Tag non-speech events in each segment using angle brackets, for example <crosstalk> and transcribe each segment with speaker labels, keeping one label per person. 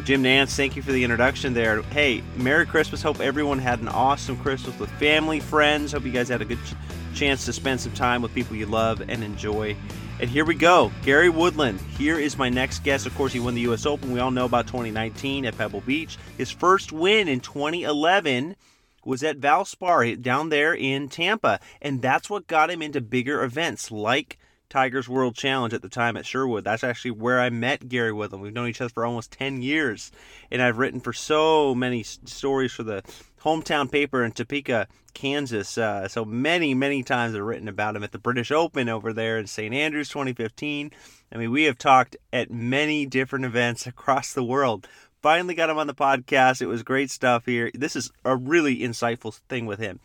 Speaker 1: Well, Jim Nantz, thank you for the introduction there. Hey, Merry Christmas. Hope everyone had an awesome Christmas with family, friends. Hope you guys had a good ch- chance to spend some time with people you love and enjoy. And here we go. Gary Woodland. Here is my next guest. Of course, he won the U.S. Open. We all know about 2019 at Pebble Beach. His first win in 2011 was at Valspar down there in Tampa. And that's what got him into bigger events like Tigers World Challenge at the time at Sherwood. That's actually where I met Gary Woodland. We've known each other for almost 10 years, and I've written for so many stories for the hometown paper in Topeka, Kansas. Uh, so many, many times I've written about him at the British Open over there in St. Andrews 2015. I mean, we have talked at many different events <laughs> across the world. Finally got him on the podcast. It was great stuff here. This is a really insightful thing with him.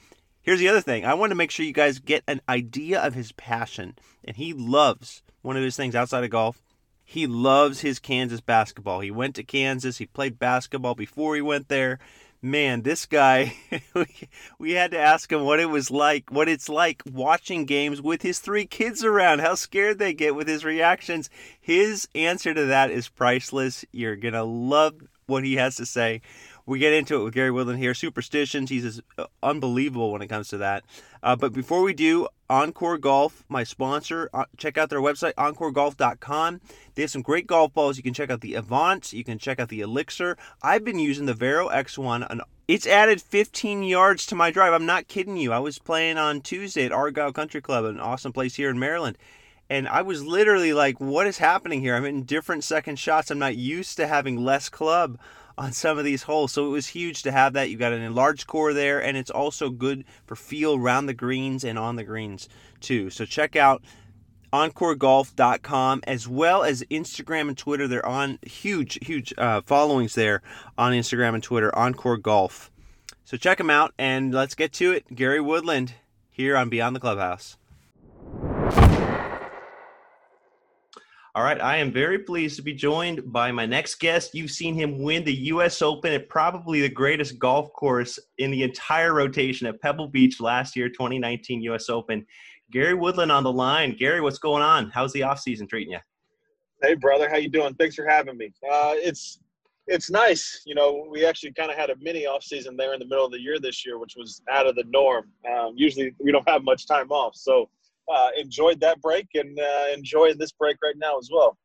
Speaker 1: Here's the other thing. I want to make sure you guys get an idea of his passion. And he loves one of his things outside of golf. He loves his Kansas basketball. He went to Kansas. He played basketball before he went there. Man, this guy, <laughs> we had to ask him what it was like, what it's like watching games with his three kids around, how scared they get with his reactions. His answer to that is priceless. You're going to love what he has to say we get into it with Gary Woodland here. Superstitions, he's uh, unbelievable when it comes to that. Uh, but before we do, Encore Golf, my sponsor, uh, check out their website, encoregolf.com. They have some great golf balls. You can check out the Avant, you can check out the Elixir. I've been using the Vero X1. An, it's added 15 yards to my drive. I'm not kidding you. I was playing on Tuesday at Argyle Country Club, an awesome place here in Maryland. And I was literally like, what is happening here? I'm in different second shots. I'm not used to having less club on some of these holes. So it was huge to have that. You got an enlarged core there, and it's also good for feel around the greens and on the greens too. So check out encoregolf.com as well as Instagram and Twitter. They're on huge, huge uh, followings there on Instagram and Twitter, Encore Golf. So check them out and let's get to it. Gary Woodland here on Beyond the Clubhouse. All right, I am very pleased to be joined by my next guest. You've seen him win the U.S. Open at probably the greatest golf course in the entire rotation at Pebble Beach last year, 2019 U.S. Open. Gary Woodland on the line. Gary, what's going on? How's the off season treating you?
Speaker 2: Hey, brother, how you doing? Thanks for having me. Uh, it's it's nice. You know, we actually kind of had a mini off season there in the middle of the year this year, which was out of the norm. Um, usually, we don't have much time off, so uh, enjoyed that break and uh, enjoying this break right now as well.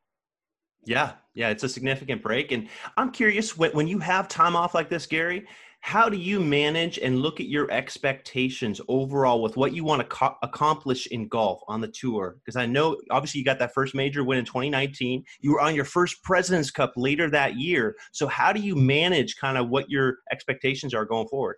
Speaker 1: Yeah, yeah, it's a significant break. And I'm curious when, when you have time off like this, Gary, how do you manage and look at your expectations overall with what you want to co- accomplish in golf on the tour? Because I know obviously you got that first major win in 2019. You were on your first President's Cup later that year. So, how do you manage kind of what your expectations are going forward?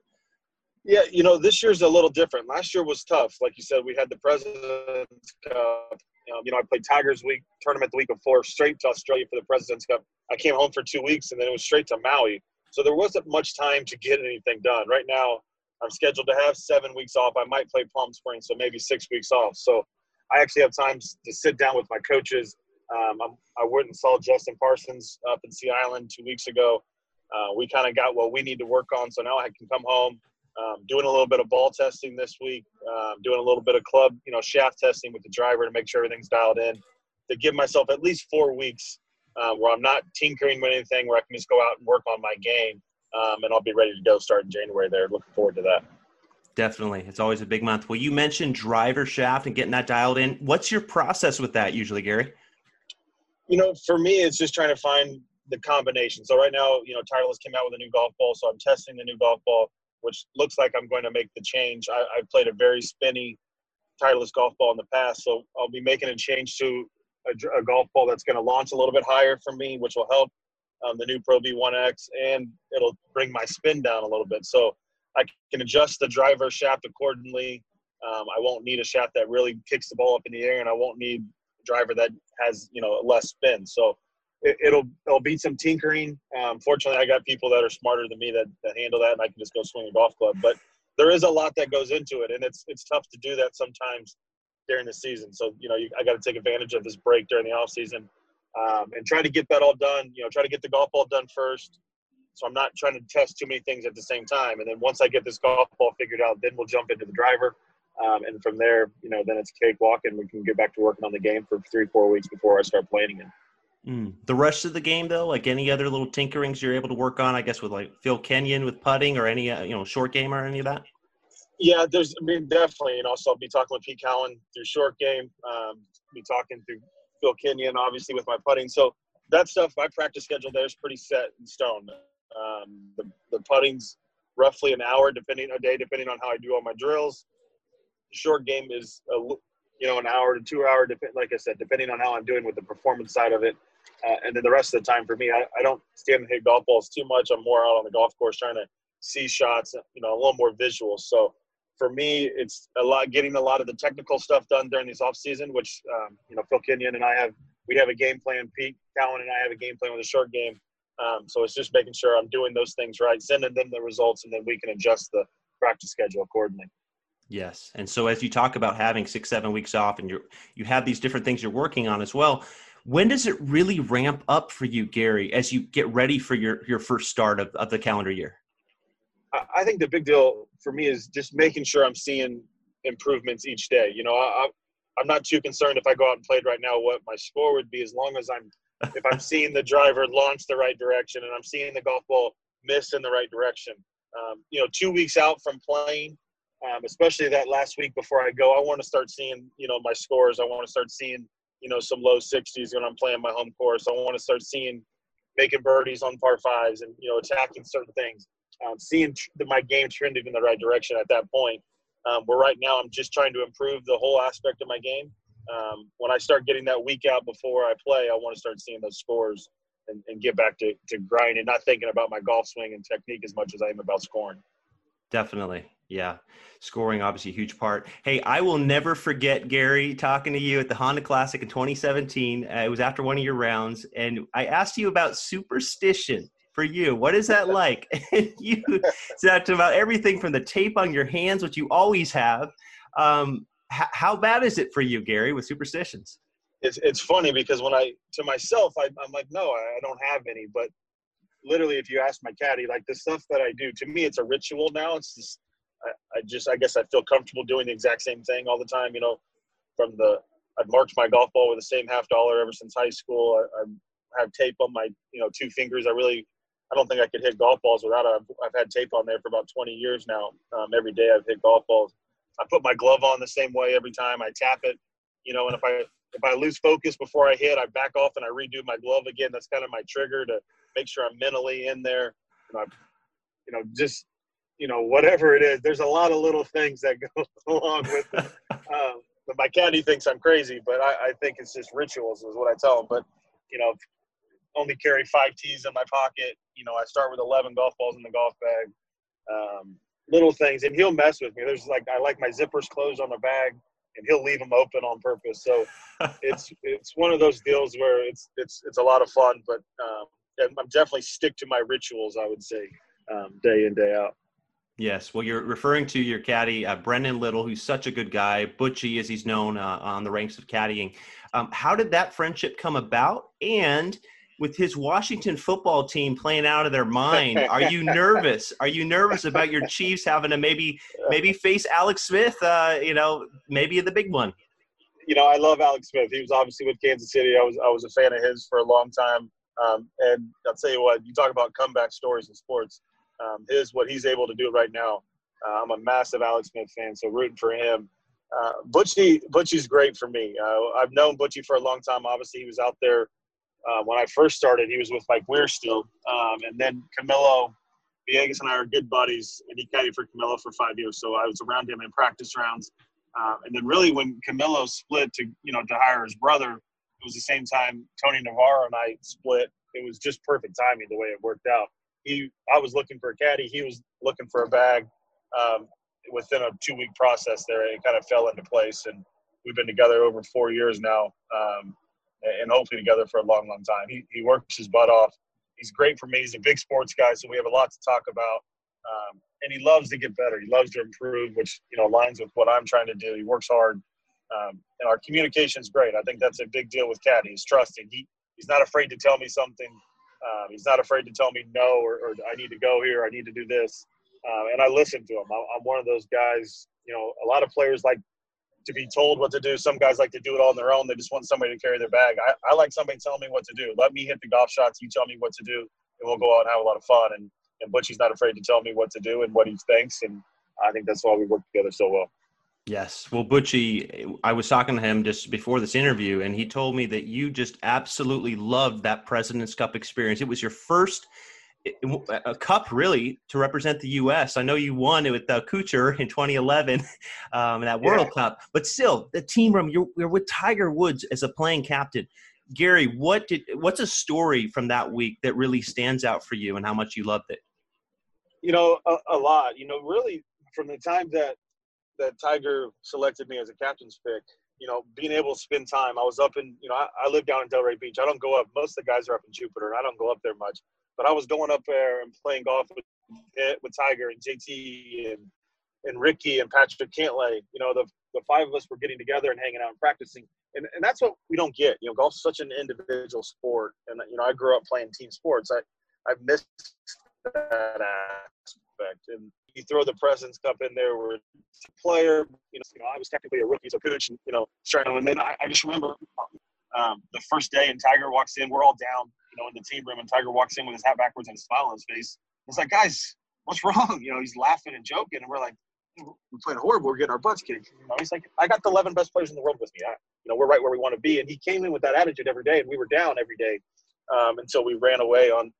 Speaker 2: Yeah, you know, this year's a little different. Last year was tough. Like you said, we had the President's Cup. Um, you know, I played Tigers Week tournament the week before, straight to Australia for the President's Cup. I came home for two weeks, and then it was straight to Maui. So there wasn't much time to get anything done. Right now, I'm scheduled to have seven weeks off. I might play Palm Springs, so maybe six weeks off. So I actually have time to sit down with my coaches. Um, i went and saw Justin Parsons up in Sea Island two weeks ago. Uh, we kind of got what we need to work on, so now I can come home um, doing a little bit of ball testing this week, um, doing a little bit of club, you know, shaft testing with the driver to make sure everything's dialed in. To give myself at least four weeks uh, where I'm not tinkering with anything, where I can just go out and work on my game, um, and I'll be ready to go start in January. There, looking forward to that.
Speaker 1: Definitely, it's always a big month. Well, you mentioned driver shaft and getting that dialed in. What's your process with that usually, Gary?
Speaker 2: You know, for me, it's just trying to find the combination. So right now, you know, Titleist came out with a new golf ball, so I'm testing the new golf ball which looks like I'm going to make the change. I, I played a very spinny Titleist golf ball in the past, so I'll be making a change to a, a golf ball that's going to launch a little bit higher for me, which will help um, the new Pro V1X, and it'll bring my spin down a little bit. So I can adjust the driver shaft accordingly. Um, I won't need a shaft that really kicks the ball up in the air, and I won't need a driver that has you know less spin. So it, will it'll be some tinkering. Um, fortunately, I got people that are smarter than me that, that handle that, and I can just go swing a golf club. But there is a lot that goes into it, and it's it's tough to do that sometimes during the season. So you know, you, I got to take advantage of this break during the off season um, and try to get that all done. You know, try to get the golf ball done first. So I'm not trying to test too many things at the same time. And then once I get this golf ball figured out, then we'll jump into the driver. Um, and from there, you know, then it's cakewalk, and we can get back to working on the game for three, four weeks before I start playing again.
Speaker 1: Mm. The rest of the game, though, like any other little tinkerings you're able to work on, I guess with like Phil Kenyon with putting or any uh, you know short game or any of that.
Speaker 2: Yeah, there's. I mean, definitely. You know, so I'll be talking with Pete Cowan through short game. Um, be talking through Phil Kenyon, obviously with my putting. So that stuff, my practice schedule there is pretty set in stone. Um, the the putting's roughly an hour, depending a day, depending on how I do all my drills. The short game is a, you know an hour to two hour, like I said, depending on how I'm doing with the performance side of it. Uh, and then the rest of the time for me, I, I don't stand and hit golf balls too much. I'm more out on the golf course trying to see shots, you know, a little more visual. So for me, it's a lot getting a lot of the technical stuff done during this off season, which um, you know Phil Kenyon and I have. We have a game plan. Pete Cowan and I have a game plan with a short game. Um, so it's just making sure I'm doing those things right, sending them the results, and then we can adjust the practice schedule accordingly.
Speaker 1: Yes, and so as you talk about having six, seven weeks off, and you you have these different things you're working on as well when does it really ramp up for you, Gary, as you get ready for your, your first start of, of the calendar year?
Speaker 2: I think the big deal for me is just making sure I'm seeing improvements each day. You know, I, I'm not too concerned if I go out and played right now what my score would be as long as I'm if I'm seeing the driver launch the right direction and I'm seeing the golf ball miss in the right direction. Um, you know, two weeks out from playing, um, especially that last week before I go, I want to start seeing you know my scores. I want to start seeing you know some low 60s when I'm playing my home course. I want to start seeing making birdies on par fives and you know attacking certain things. Um, seeing tr- my game trending in the right direction at that point. Um, where right now I'm just trying to improve the whole aspect of my game. Um, when I start getting that week out before I play, I want to start seeing those scores and, and get back to, to grinding, not thinking about my golf swing and technique as much as I am about scoring.
Speaker 1: Definitely. Yeah. Scoring, obviously, a huge part. Hey, I will never forget, Gary, talking to you at the Honda Classic in 2017. Uh, it was after one of your rounds, and I asked you about superstition for you. What is that like? <laughs> you talked about everything from the tape on your hands, which you always have. Um, h- how bad is it for you, Gary, with superstitions?
Speaker 2: It's, it's funny because when I, to myself, I, I'm like, no, I don't have any. But literally, if you ask my caddy, like the stuff that I do, to me, it's a ritual now. It's just, I, I just, I guess I feel comfortable doing the exact same thing all the time. You know, from the, I've marked my golf ball with the same half dollar ever since high school. I, I have tape on my, you know, two fingers. I really, I don't think I could hit golf balls without it. I've, I've had tape on there for about 20 years now. Um, every day I've hit golf balls. I put my glove on the same way every time. I tap it, you know, and if I if I lose focus before I hit, I back off and I redo my glove again. That's kind of my trigger to make sure I'm mentally in there. You know, you know, just you know, whatever it is. There's a lot of little things that <laughs> go along with it. <laughs> Um, but my caddy thinks I'm crazy, but I, I think it's just rituals, is what I tell him. But you know, only carry five tees in my pocket. You know, I start with 11 golf balls in the golf bag. Um, little things, and he'll mess with me. There's like I like my zippers closed on the bag, and he'll leave them open on purpose. So it's <laughs> it's one of those deals where it's it's it's a lot of fun, but um, I'm definitely stick to my rituals. I would say um, day in day out.
Speaker 1: Yes, well, you're referring to your caddy, uh, Brennan Little, who's such a good guy, Butchie, as he's known uh, on the ranks of caddying. Um, how did that friendship come about? And with his Washington football team playing out of their mind, are you <laughs> nervous? Are you nervous about your Chiefs having to maybe maybe face Alex Smith? Uh, you know, maybe the big one.
Speaker 2: You know, I love Alex Smith. He was obviously with Kansas City. I was I was a fan of his for a long time. Um, and I'll tell you what, you talk about comeback stories in sports. Um, his what he's able to do right now. Uh, I'm a massive Alex Smith fan, so rooting for him. Uh, Butchie, Butchie's great for me. Uh, I've known Butchie for a long time. Obviously, he was out there uh, when I first started. He was with Mike Weir still, um, and then Camilo Villegas and I are good buddies, and he caddied for Camilo for five years. So I was around him in practice rounds, uh, and then really when Camilo split to you know to hire his brother, it was the same time Tony Navarro and I split. It was just perfect timing the way it worked out. He, I was looking for a caddy. He was looking for a bag. Um, within a two week process there, it kind of fell into place. And we've been together over four years now, um, and hopefully together for a long, long time. He, he works his butt off. He's great for me. He's a big sports guy, so we have a lot to talk about. Um, and he loves to get better. He loves to improve, which you know aligns with what I'm trying to do. He works hard, um, and our communication is great. I think that's a big deal with Caddy. He's trusting. He he's not afraid to tell me something. Um, he's not afraid to tell me no, or, or, I need to go here. I need to do this, um, and I listen to him. I'm one of those guys. You know, a lot of players like to be told what to do. Some guys like to do it all on their own. They just want somebody to carry their bag. I, I like somebody telling me what to do. Let me hit the golf shots. You tell me what to do, and we'll go out and have a lot of fun. And and Butchie's not afraid to tell me what to do and what he thinks, and I think that's why we work together so well.
Speaker 1: Yes. Well, Butchie, I was talking to him just before this interview, and he told me that you just absolutely loved that President's Cup experience. It was your first a cup really to represent the U.S. I know you won it with uh, Kuchar in 2011, <laughs> um, that World yeah. Cup, but still, the team room. You're, you're with Tiger Woods as a playing captain. Gary, what did what's a story from that week that really stands out for you, and how much you loved it?
Speaker 2: You know, a, a lot. You know, really from the time that that Tiger selected me as a captain's pick, you know, being able to spend time. I was up in, you know, I, I live down in Delray Beach. I don't go up. Most of the guys are up in Jupiter, and I don't go up there much. But I was going up there and playing golf with with Tiger and JT and and Ricky and Patrick Cantlay. You know, the the five of us were getting together and hanging out and practicing. And, and that's what we don't get. You know, golf's such an individual sport. And, you know, I grew up playing team sports. I, I missed that aspect. And you throw the President's Cup in there where it's a player, you know, you know, I was technically a rookie, so coach, and, you know. And then I, I just remember um, the first day and Tiger walks in, we're all down, you know, in the team room, and Tiger walks in with his hat backwards and a smile on his face. It's like, guys, what's <laughs> wrong? You know, he's laughing and joking, and we're like, we're playing horrible. We're getting our butts kicked. You know, he's like, I got the 11 best players in the world with me. I, you know, we're right where we want to be. And he came in with that attitude every day, and we were down every day um, until we ran away on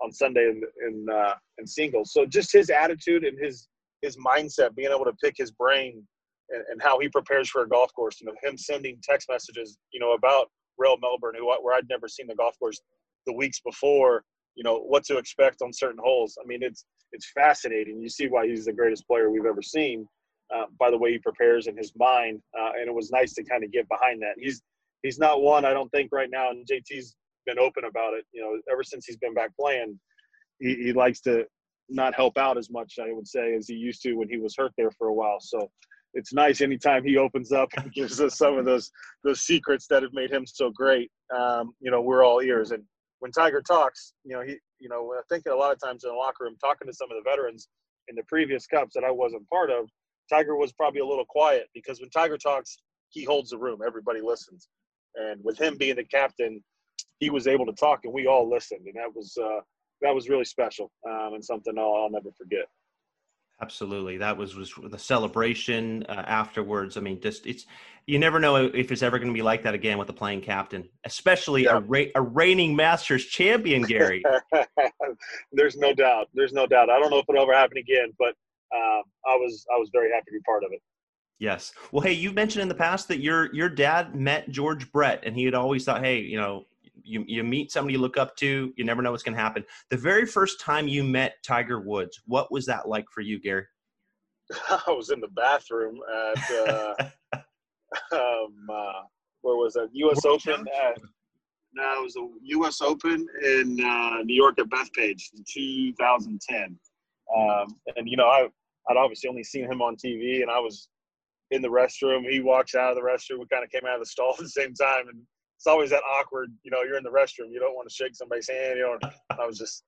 Speaker 2: on Sunday in in, uh, in singles. So just his attitude and his his mindset, being able to pick his brain and, and how he prepares for a golf course. You know, him sending text messages, you know, about Royal Melbourne, who where I'd never seen the golf course the weeks before. You know what to expect on certain holes. I mean, it's it's fascinating. You see why he's the greatest player we've ever seen uh, by the way he prepares in his mind. Uh, and it was nice to kind of get behind that. He's he's not one I don't think right now, and JT's been open about it. You know, ever since he's been back playing, he, he likes to not help out as much I would say as he used to when he was hurt there for a while. So it's nice anytime he opens up <laughs> and gives us some of those those secrets that have made him so great. Um, you know, we're all ears. And when Tiger talks, you know, he you know, I think a lot of times in the locker room, talking to some of the veterans in the previous cups that I wasn't part of, Tiger was probably a little quiet because when Tiger talks, he holds the room. Everybody listens. And with him being the captain, he was able to talk, and we all listened, and that was uh, that was really special um, and something I'll, I'll never forget.
Speaker 1: Absolutely, that was was the celebration uh, afterwards. I mean, just it's you never know if it's ever going to be like that again with a playing captain, especially yeah. a, ra- a reigning Masters champion, Gary. <laughs>
Speaker 2: There's no doubt. There's no doubt. I don't know if it'll ever happen again, but um, I was I was very happy to be part of it.
Speaker 1: Yes. Well, hey, you've mentioned in the past that your your dad met George Brett, and he had always thought, hey, you know, you, you meet somebody you look up to, you never know what's going to happen. The very first time you met Tiger Woods, what was that like for you, Gary? <laughs>
Speaker 2: I was in the bathroom at, uh, <laughs> um, uh, where was that? U.S. World Open at, no, it was the U.S. Open in uh, New York at Bethpage in 2010. Um, and, you know, I, I'd obviously only seen him on TV, and I was in the restroom. He walks out of the restroom. We kind of came out of the stall <laughs> at the same time, and it's always that awkward. You know, you're in the restroom, you don't want to shake somebody's hand. You know, I was just,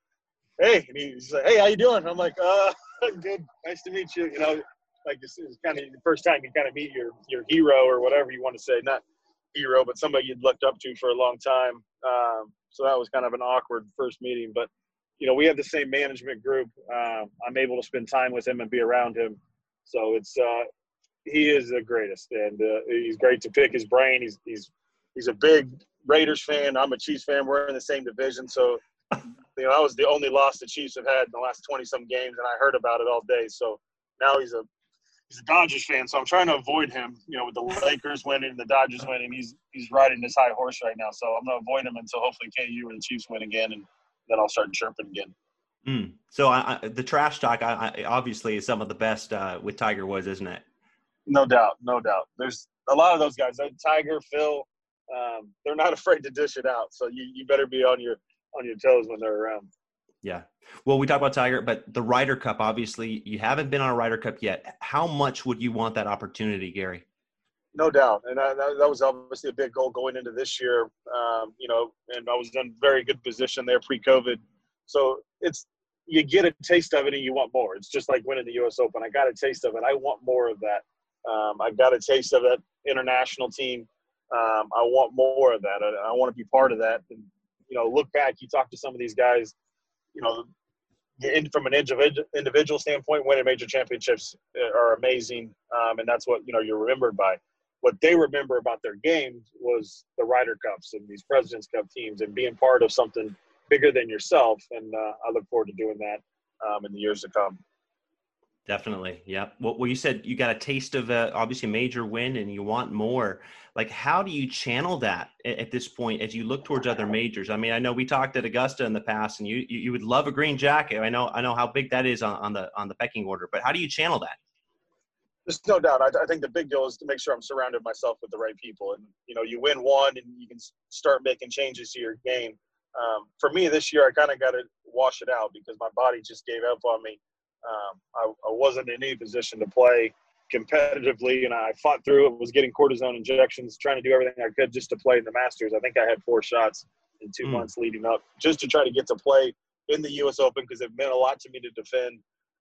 Speaker 2: hey, and he's like, hey, how you doing? I'm like, uh, <laughs> good, nice to meet you. You know, like this is kind of the first time you kind of meet your your hero or whatever you want to say, not hero, but somebody you'd looked up to for a long time. Um, so that was kind of an awkward first meeting, but you know, we have the same management group. Um, I'm able to spend time with him and be around him. So it's uh, he is the greatest, and uh, he's great to pick his brain. He's he's he's a big Raiders fan. I'm a Chiefs fan. We're in the same division, so you know I was the only loss the Chiefs have had in the last 20 some games, and I heard about it all day. So now he's a he's a Dodgers fan, so I'm trying to avoid him. You know, with the Lakers winning and the Dodgers winning, he's he's riding this high horse right now. So I'm gonna avoid him until hopefully KU or the Chiefs win again, and then I'll start chirping again.
Speaker 1: Mm. So I, I, the trash talk, I, obviously, is some of the best uh, with Tiger Woods, isn't it?
Speaker 2: No doubt, no doubt. There's a lot of those guys. Tiger, Phil, um, they're not <laughs> afraid to dish it out. So you, you better be on your on your toes when they're around.
Speaker 1: Yeah. Well, we talk about Tiger, but the Ryder Cup, obviously, you haven't been on a Ryder Cup yet. How much would you want that opportunity, Gary?
Speaker 2: No doubt, and I, that was obviously a big goal going into this year. Um, you know, and I was in very good position there pre-COVID. So it's you get a taste of it and you want more. It's just like winning the U.S. Open. I got a taste of it. I want more of that. Um, I got a taste of that international team. Um, I want more of that. I, I want to be part of that. And you know, look back. You talk to some of these guys. You know, in, from an individual standpoint, winning major championships uh, are amazing, um, and that's what you know you're remembered by. What they remember about their game was the Ryder Cups and these Presidents Cup teams, and being part of something bigger than yourself. And uh, I look forward to doing that um, in the years to come.
Speaker 1: Definitely. Yeah. Well, well, you said you got a taste of a, obviously a major win and you want more. Like, how do you channel that at, at, this point as you look towards other majors? I mean, I know we talked at Augusta in the past and you, you would love a green jacket. I know, I know how big that is on, on the, on the pecking order, but how do you channel that?
Speaker 2: There's no doubt. I, I think the big deal is to make sure I'm surrounded myself with the right people. And, you know, you win one and you can start making changes to your game. Um, for me this year, I kind of got to wash it out because my body just gave up on me um, I, I, wasn't in any position to play competitively, and I fought through it. Was getting cortisone injections, trying to do everything I could just to play in the Masters. I think I had four shots in two mm. months leading up, just to try to get to play in the U.S. Open because it meant a lot to me to defend.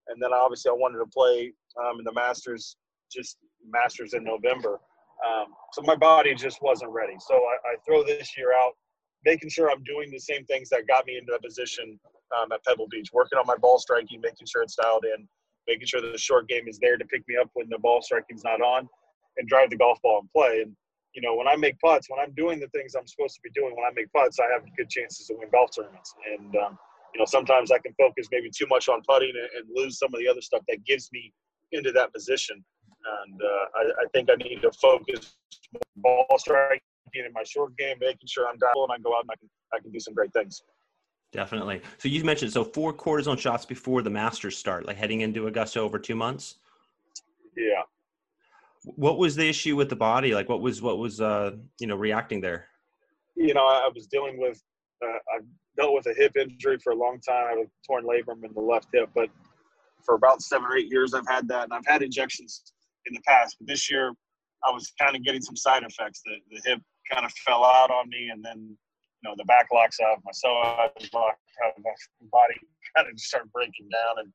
Speaker 2: And then obviously I wanted to play um, in the Masters, just Masters in November. Um, so my body just wasn't ready. So I, I throw this year out, making sure I'm doing the same things that got me into that position um, at Pebble Beach, working on my ball striking, making sure it's dialed in, making sure that the short game is there to pick me up when the ball striking's not on, and drive the golf ball and play. And you know, when I make putts, when I'm doing the things I'm supposed to be doing, when I make putts, I have good chances to win golf tournaments. And um, you know, sometimes I can focus maybe too much on putting and, and lose some of the other stuff that gives me into that position. And uh, I, I, think I need to focus ball striking in my short game, making sure I'm dialed and I go out and I can I can do some great things.
Speaker 1: Definitely. So you mentioned so four cortisone shots before the Masters start, like heading into Augusta over two months.
Speaker 2: Yeah.
Speaker 1: What was the issue with the body? Like, what was what was uh you know reacting there?
Speaker 2: You know, I was dealing with uh, I dealt with a hip injury for a long time. I have a torn labrum in the left hip, but for about seven or eight years I've had that, and I've had injections in the past. But this year I was kind of getting some side effects. The the hip kind of fell out on me, and then know, the back locks up, my psoas lock my body <laughs> kind of started breaking down, and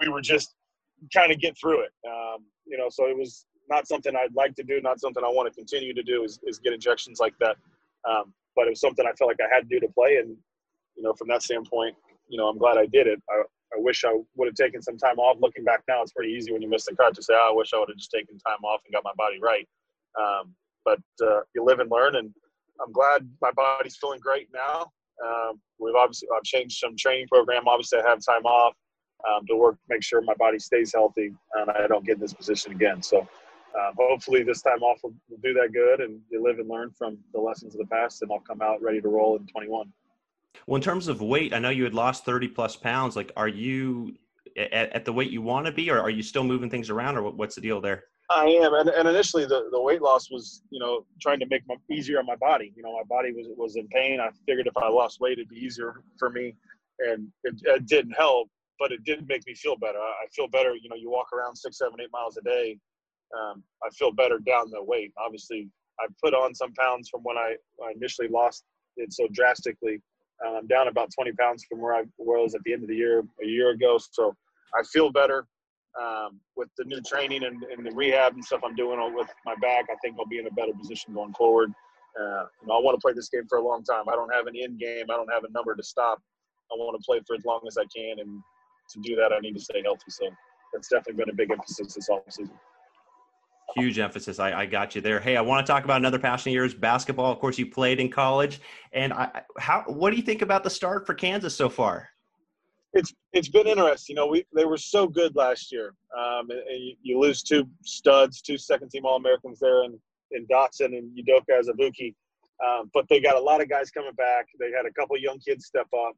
Speaker 2: we were just trying to get through it. Um, you know, so it was not something I'd like to do, not something I want to continue to do is, is get injections like that. Um, but it was something I felt like I had to do to play. And, you know, from that standpoint, you know, I'm glad I did it. I, I wish I would have taken some time off. Looking back now, it's pretty easy when you miss the cut to say, oh, I wish I would have just taken time off and got my body right. Um, but uh, you live and learn, and I'm glad my body's feeling great now. Um, we've obviously I've changed some training program. Obviously, I have time off um, to work, make sure my body stays healthy, and I don't get in this position again. So, um, hopefully, this time off will, will, do that good, and you live and learn from the lessons of the past, and I'll come out ready to roll in 21.
Speaker 1: Well, in terms of weight, I know you had lost 30 plus pounds. Like, are you at, at the weight you want to be, or are you still moving things around, or what's the deal there?
Speaker 2: I am, and, and initially the, the weight loss was, you know, trying to make my easier on my body. You know, my body was was in pain. I figured if I lost weight, it'd be easier for me, and it, it didn't help, but it did make me feel better. I, feel better. You know, you walk around six, seven, eight miles a day. Um, I feel better down the weight. Obviously, I put on some pounds from when I, I initially lost it so drastically. I'm um, down about 20 pounds from where I was at the end of the year a year ago. So I feel better um, with the new training and, and, the rehab and stuff I'm doing with my back, I think I'll be in a better position going forward. Uh, you know, I want to play this game for a long time. I don't have an end game. I don't have a number to stop. I want to play for as long as I can, and to do that, I need to stay healthy. So that's definitely been a big emphasis this offseason.
Speaker 1: Huge emphasis. I, I, got you there. Hey, I want to talk about another passion of yours, basketball. Of course, you played in college, and I, how? What do you think about the start for Kansas so far?
Speaker 2: It's it's been interesting. You know, we they were so good last year. Um, and, and you, you, lose two studs, two second team All Americans there, in, in Dotson and Udoka Azubuike. Um, but they got a lot of guys coming back. They had a couple young kids step up.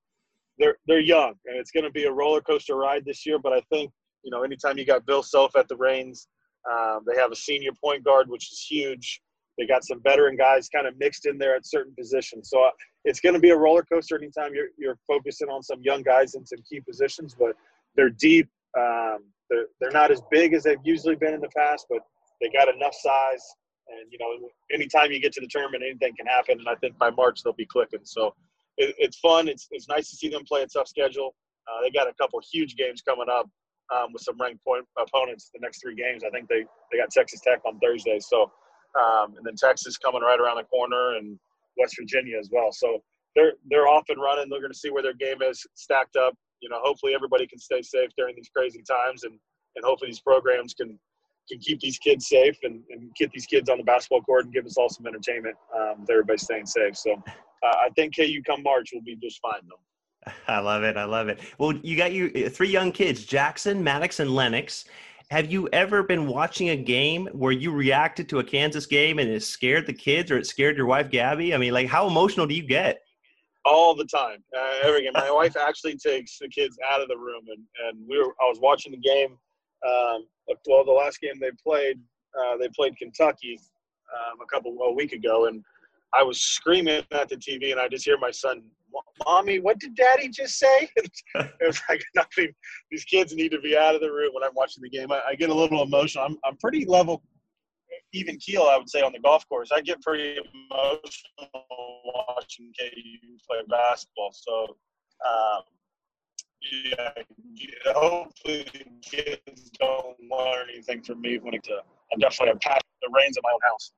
Speaker 2: they're they're young, and it's going to be a roller coaster ride this year. But I think you know, anytime you got Bill Self at the reins, um, they have a senior point guard, which is huge. They got some veteran guys kind of mixed in there at certain positions. So uh, it's going to be a roller coaster anytime you're, you're focusing on some young guys in some key positions, but they're deep. Um, they're, they're not as big as they've usually been in the past, but they got enough size. And, you know, anytime you get to the tournament, anything can happen. And I think by March, they'll be clicking. So it, it's fun. It's, it's nice to see them play a tough schedule. Uh, they got a couple huge games coming up um, with some ranked point opponents the next three games. I think they, they got Texas Tech on Thursday. So, um, and then Texas coming right around the corner and West Virginia as well. So they're, they're off and running. They're going to see where their game is stacked up. You know, hopefully everybody can stay safe during these crazy times and, and hopefully these programs can, can keep these kids safe and, and get these kids on the basketball court and give us all some entertainment um, with everybody staying safe. So uh, I think KU come March will be just fine though. <laughs>
Speaker 1: I love it. I love it. Well, you got your uh, three young kids, Jackson, Maddox, and Lennox. Have you ever been watching a game where you reacted to a Kansas game and it scared the kids or it scared your wife, Gabby? I mean, like, how emotional do you get?
Speaker 2: All the time, uh, every game. My <laughs> wife actually takes the kids out of the room, and, and we were. I was watching the game. Um, well, the last game they played, uh, they played Kentucky um, a couple a week ago, and I was screaming at the TV, and I just hear my son mommy, what did daddy just say? <laughs> it was like nothing. These kids need to be out of the room when I'm watching the game. I, I, get a little emotional. I'm, I'm pretty level, even keel, I would say, on the golf course. I get pretty emotional watching KU play basketball. So, um, yeah, hopefully the kids don't learn anything from me when it's, uh, I'm definitely a passion the reins of my own house.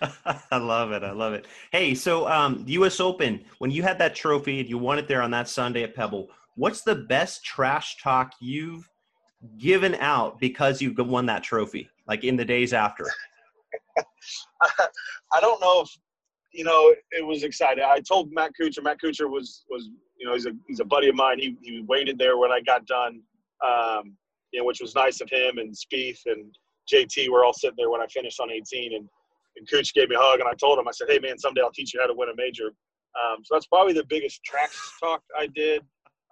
Speaker 2: <laughs>
Speaker 1: I love it. I love it. Hey, so um, U.S. Open, when you had that trophy and you won it there on that Sunday at Pebble, what's the best trash talk you've given out because you won that trophy, like in the days after? <laughs>
Speaker 2: I don't know if you know it was exciting. I told Matt Kuchar. Matt Kuchar was was you know he's a he's a buddy of mine. He he waited there when I got done, um, you know, which was nice of him and Spieth and JT. We're all sitting there when I finished on 18 and and Cooch gave me a hug, and I told him, I said, "Hey, man, someday I'll teach you how to win a major." Um, so that's probably the biggest track talk I did.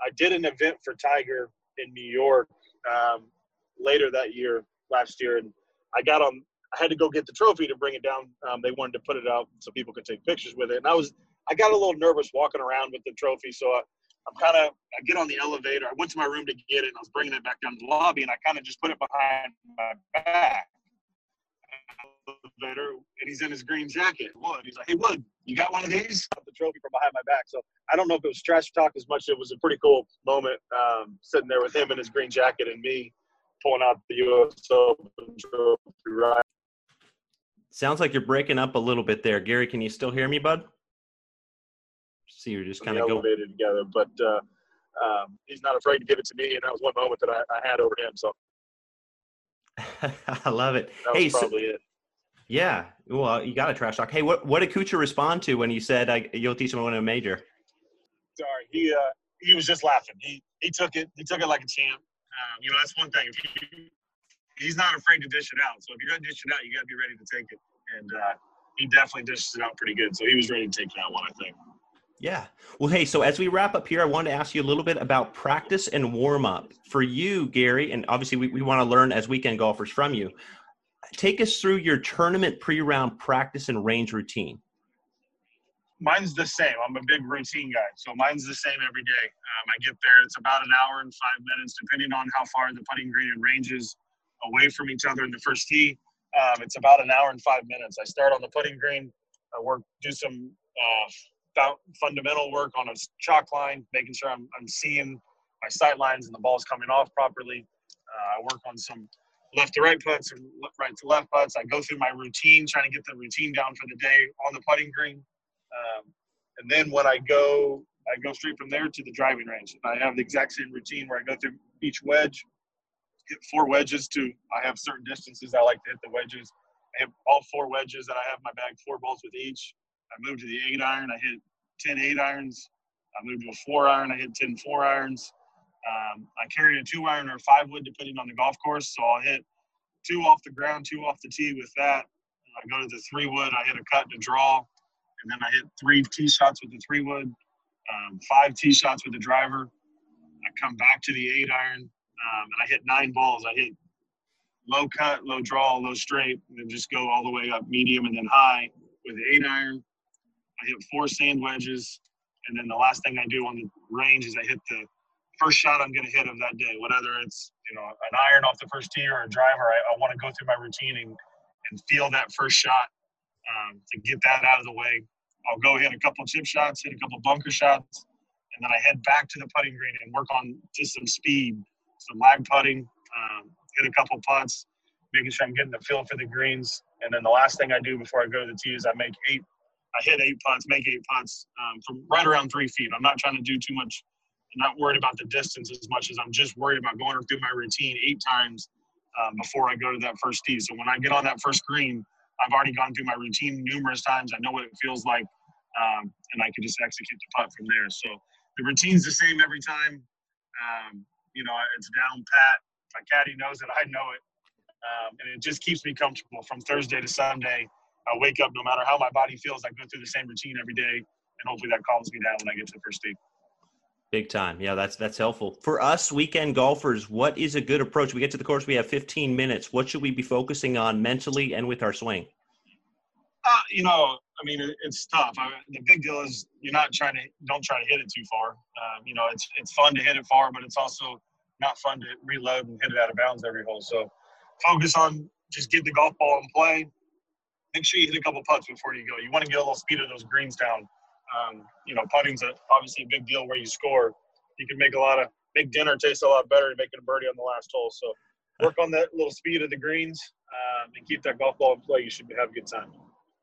Speaker 2: I did an event for Tiger in New York um, later that year, last year, and I got on. I had to go get the trophy to bring it down. Um, they wanted to put it out so people could take pictures with it, and I was I got a little nervous walking around with the trophy, so I, I'm kind of I get on the elevator. I went to my room to get it, and I was bringing it back down to the lobby, and I kind of just put it behind my back elevator and he's in his green jacket. Wood. He's like, Hey Wood, you got one of these? The trophy from behind my back. So I don't know if it was trash talk as much. It was a pretty cool moment um, sitting there with him in his green jacket and me pulling out the US Open trophy right.
Speaker 1: Sounds like you're breaking up a little bit there. Gary, can you still hear me, bud? See, you're just kind of
Speaker 2: going together, but uh, um, he's not afraid to give it to me, and that was one moment that I, I had over him. So <laughs>
Speaker 1: I love it.
Speaker 2: That hey, probably so, it.
Speaker 1: Yeah, well, you got a trash talk. Hey, what what did Kuchar respond to when you said uh, you'll teach him to win a major?
Speaker 2: Sorry, he uh, he was just laughing. He he took it he took it like a champ. Um, you know, that's one thing. He, he's not afraid to dish it out. So if you're gonna dish it out, you got to be ready to take it. And uh, he definitely dishes it out pretty good. So he was ready to take that one, I think.
Speaker 1: Yeah. Well, hey, so as we wrap up here, I wanted to ask you a little bit about practice and warm up for you, Gary. And obviously, we, we want to learn as weekend golfers from you. Take us through your tournament pre round practice and range routine.
Speaker 2: Mine's the same. I'm a big routine guy. So mine's the same every day. Um, I get there, it's about an hour and five minutes, depending on how far the putting green and range is away from each other in the first tee. Um, it's about an hour and five minutes. I start on the putting green, I work, do some uh, fundamental work on a chalk line, making sure I'm, I'm seeing my sight lines and the ball's coming off properly. Uh, I work on some left to right putts and right to left putts. I go through my routine, trying to get the routine down for the day on the putting green. Um, and then when I go, I go straight from there to the driving range. I have the exact same routine where I go through each wedge, hit four wedges to, I have certain distances I like to hit the wedges. I have all four wedges and I have my bag four balls with each. I moved to the eight iron. I hit 10 eight irons. I moved to a four iron. I hit 10 four irons. Um, I carry a two iron or a five wood depending on the golf course. So I'll hit two off the ground, two off the tee with that. I go to the three wood. I hit a cut to draw, and then I hit three tee shots with the three wood. um, five tee shots with the driver. I come back to the eight iron, um, and I hit nine balls. I hit low cut, low draw, low straight, and then just go all the way up medium and then high with the eight iron. I hit four sand wedges, and then the last thing I do on the range is I hit the first shot I'm going to hit of that day. Whether it's you know an iron off the first tee or a driver, I, I want to go through my routine and, and feel that first shot um, to get that out of the way. I'll go hit a couple chip shots, hit a couple bunker shots, and then I head back to the putting green and work on just some speed, some lag putting, um, hit a couple putts, making sure I'm getting the feel for the greens. And then the last thing I do before I go to the tee is I make eight, I hit eight putts, make eight putts um, from right around three feet. I'm not trying to do too much. I'm not worried about the distance as much as I'm just worried about going through my routine eight times um, before I go to that first tee. So when I get on that first green, I've already gone through my routine numerous times. I know what it feels like, um, and I can just execute the putt from there. So the routine's the same every time. Um, you know, it's down pat. My caddy knows it. I know it, um, and it just keeps me comfortable from Thursday to Sunday. I wake up no matter how my body feels. I go through the same routine every day, and hopefully that calms me down when I get to the first tee.
Speaker 1: Big time. Yeah, that's that's helpful. For us weekend golfers, what is a good approach? We get to the course, we have 15 minutes. What should we be focusing on mentally and with our swing?
Speaker 2: Uh, you know, I mean, it, it's tough. I, the big deal is you're not trying to don't try to hit it too far. Um, you know, it's it's fun to hit it far, but it's also not fun to reload and hit it out of bounds every hole. So focus on just get the golf ball in play. Make sure you hit a couple putts before you go. You want to get a little speed of those greens down. Um, you know, putting's a, obviously a big deal where you score. You can make a lot of make dinner taste a lot better making a birdie on the last hole. So work on that little speed of the greens um, and keep that golf ball in play. You should have a good time.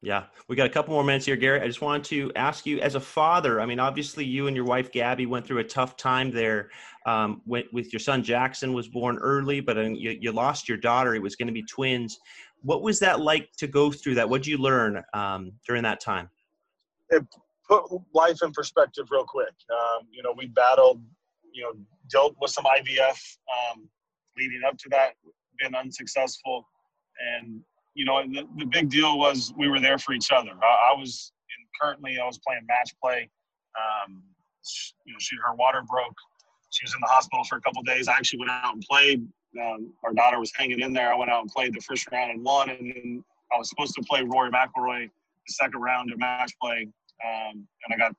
Speaker 1: Yeah, we got a couple more minutes here, Gary. I just wanted to ask you, as a father, I mean, obviously you and your wife Gabby went through a tough time there. Um, with, with your son Jackson was born early, but you, you, lost your daughter. It was going to be twins. What was that like to go through that? What did you learn um, during that time?
Speaker 2: It put life in perspective real quick. Um, you know, we battled, you know, dealt with some IVF um, leading up to that, been unsuccessful, and you know, the, the big deal was we were there for each other. I, I was currently I was playing match play. Um, you know, she her water broke. She was in the hospital for a couple days. I actually went out and played. Um, our daughter was hanging in there. I went out and played the first round and won, and then I was supposed to play Rory McIlroy the second round of match play, um, and I got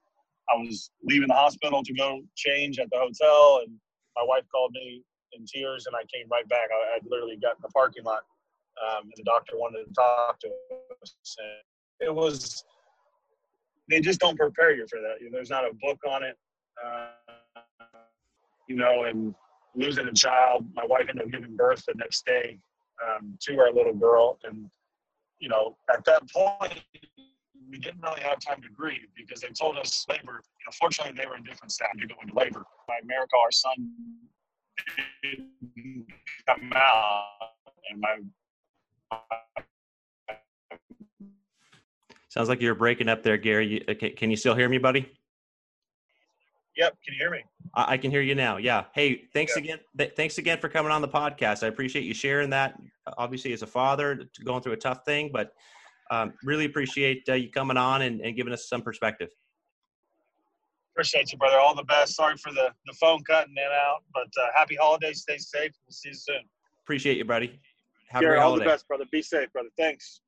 Speaker 2: I was leaving the hospital to go change at the hotel, and my wife called me in tears, and I came right back. I, I'd literally got in the parking lot um, and the doctor wanted to talk to us. And it was they just don't prepare you for that. You know, there's not a book on it. Uh, you know, and losing a child, my wife ended up giving birth the next day um, to our little girl, and you know, at that point, we didn't really have time to grieve because they told us labor. You know, fortunately, they were in different staff to go into labor. By miracle, our son didn't come out, and my
Speaker 1: Sounds like you're breaking up there, Gary. You, uh, can, can you still hear me, buddy?
Speaker 2: Yep. Can you hear me?
Speaker 1: I, I can hear you now. Yeah. Hey, thanks again. Th- thanks again for coming on the podcast. I appreciate you sharing that. Obviously, as a father, going through a tough thing, but um, really appreciate uh, you coming on and, and giving us some perspective.
Speaker 2: Appreciate you, brother. All the best. Sorry for the, the phone cutting in and out, but uh, happy holidays. Stay safe. We'll see you soon.
Speaker 1: Appreciate you, buddy.
Speaker 2: Have Gary, all the best, brother. Be safe, brother. Thanks.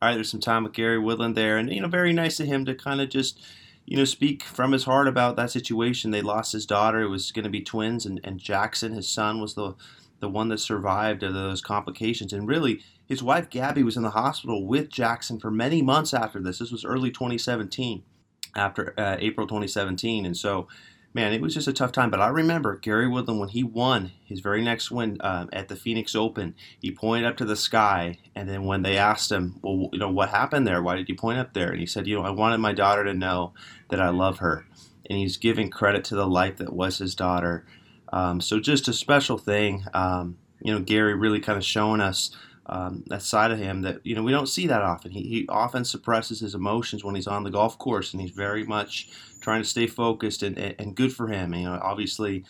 Speaker 1: There's some time with Gary Woodland there, and you know, very nice of him to kind of just, you know, speak from his heart about that situation. They lost his daughter; it was going to be twins, and, and Jackson, his son, was the the one that survived of those complications. And really, his wife Gabby was in the hospital with Jackson for many months after this. This was early 2017, after uh, April 2017, and so man, it was just a tough time. But I remember Gary Woodland when he won his very next win um, at the Phoenix Open. He pointed up to the sky, and then when they asked him, "Well, you know, what happened there? Why did you point up there?" and he said, "You know, I wanted my daughter to know that I love her." And he's giving credit to the life that was his daughter. Um, so just a special thing. Um, you know, Gary really kind of showing us um, that side of him that you know we don't see that often. He, he often suppresses his emotions when he's on the golf course, and he's very much trying to stay focused and, and good for him. You know, obviously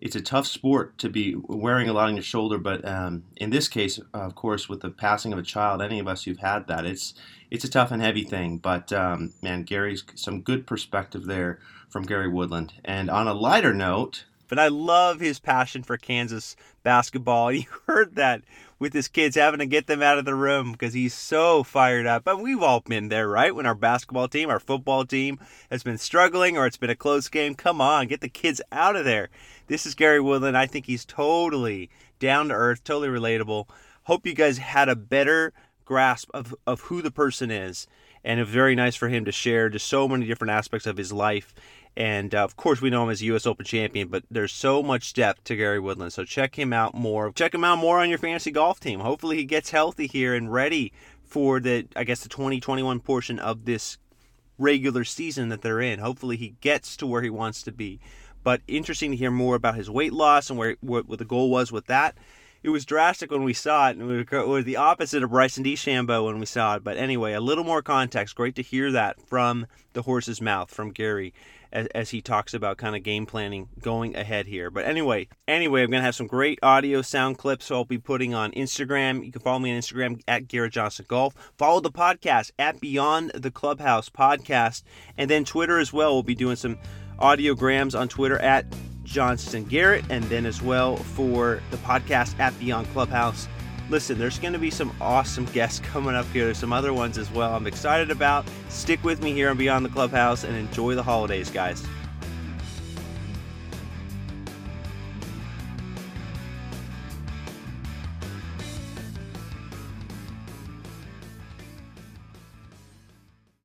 Speaker 3: it's a tough sport to be wearing a lot on your shoulder. But um, in this case, of course, with the passing of a child, any of us who've had that, it's it's a tough and heavy thing. But um, man, Gary's some good perspective there from Gary Woodland. And on a lighter note,
Speaker 1: but I love his passion for Kansas basketball. <laughs> You heard that with his kids having to get them out of the room because he's so fired up. But we've all been there, right? When our basketball team, our football team has been struggling or it's been a close game. Come on, get the kids out of there. This is Gary Woodland. I think he's totally down to earth, totally relatable. Hope you guys had a better grasp of, of who the person is. And it was very nice for him to share just so many different aspects of his life. And uh, of course, we know him as a U.S. Open champion, but there's so much depth to Gary Woodland. So check him out more. Check him out more on your fantasy golf team. Hopefully, he gets healthy here and ready for the, I guess, the 2021 portion of this regular season that they're in. Hopefully, he gets to where he wants to be. But interesting to hear more about his weight loss and where what, what the goal was with that it was drastic when we saw it, and it was the opposite of Bryson DeChambeau when we saw it. But anyway, a little more context. Great to hear that from the horse's mouth, from Gary, as, as he talks about kind of game planning going ahead here. But anyway, anyway, I'm gonna have some great audio sound clips. So I'll be putting on Instagram. You can follow me on Instagram at Garrett Johnston Golf. Follow the podcast at Beyond the Clubhouse Podcast, and then Twitter as well. We'll be doing some audiograms on Twitter at Johnston Garrett, and then as well for the podcast at Beyond Clubhouse. Listen, there's going to be some awesome guests coming up here. There's some other ones as well I'm excited about. Stick with me here on Beyond the Clubhouse and enjoy the holidays, guys.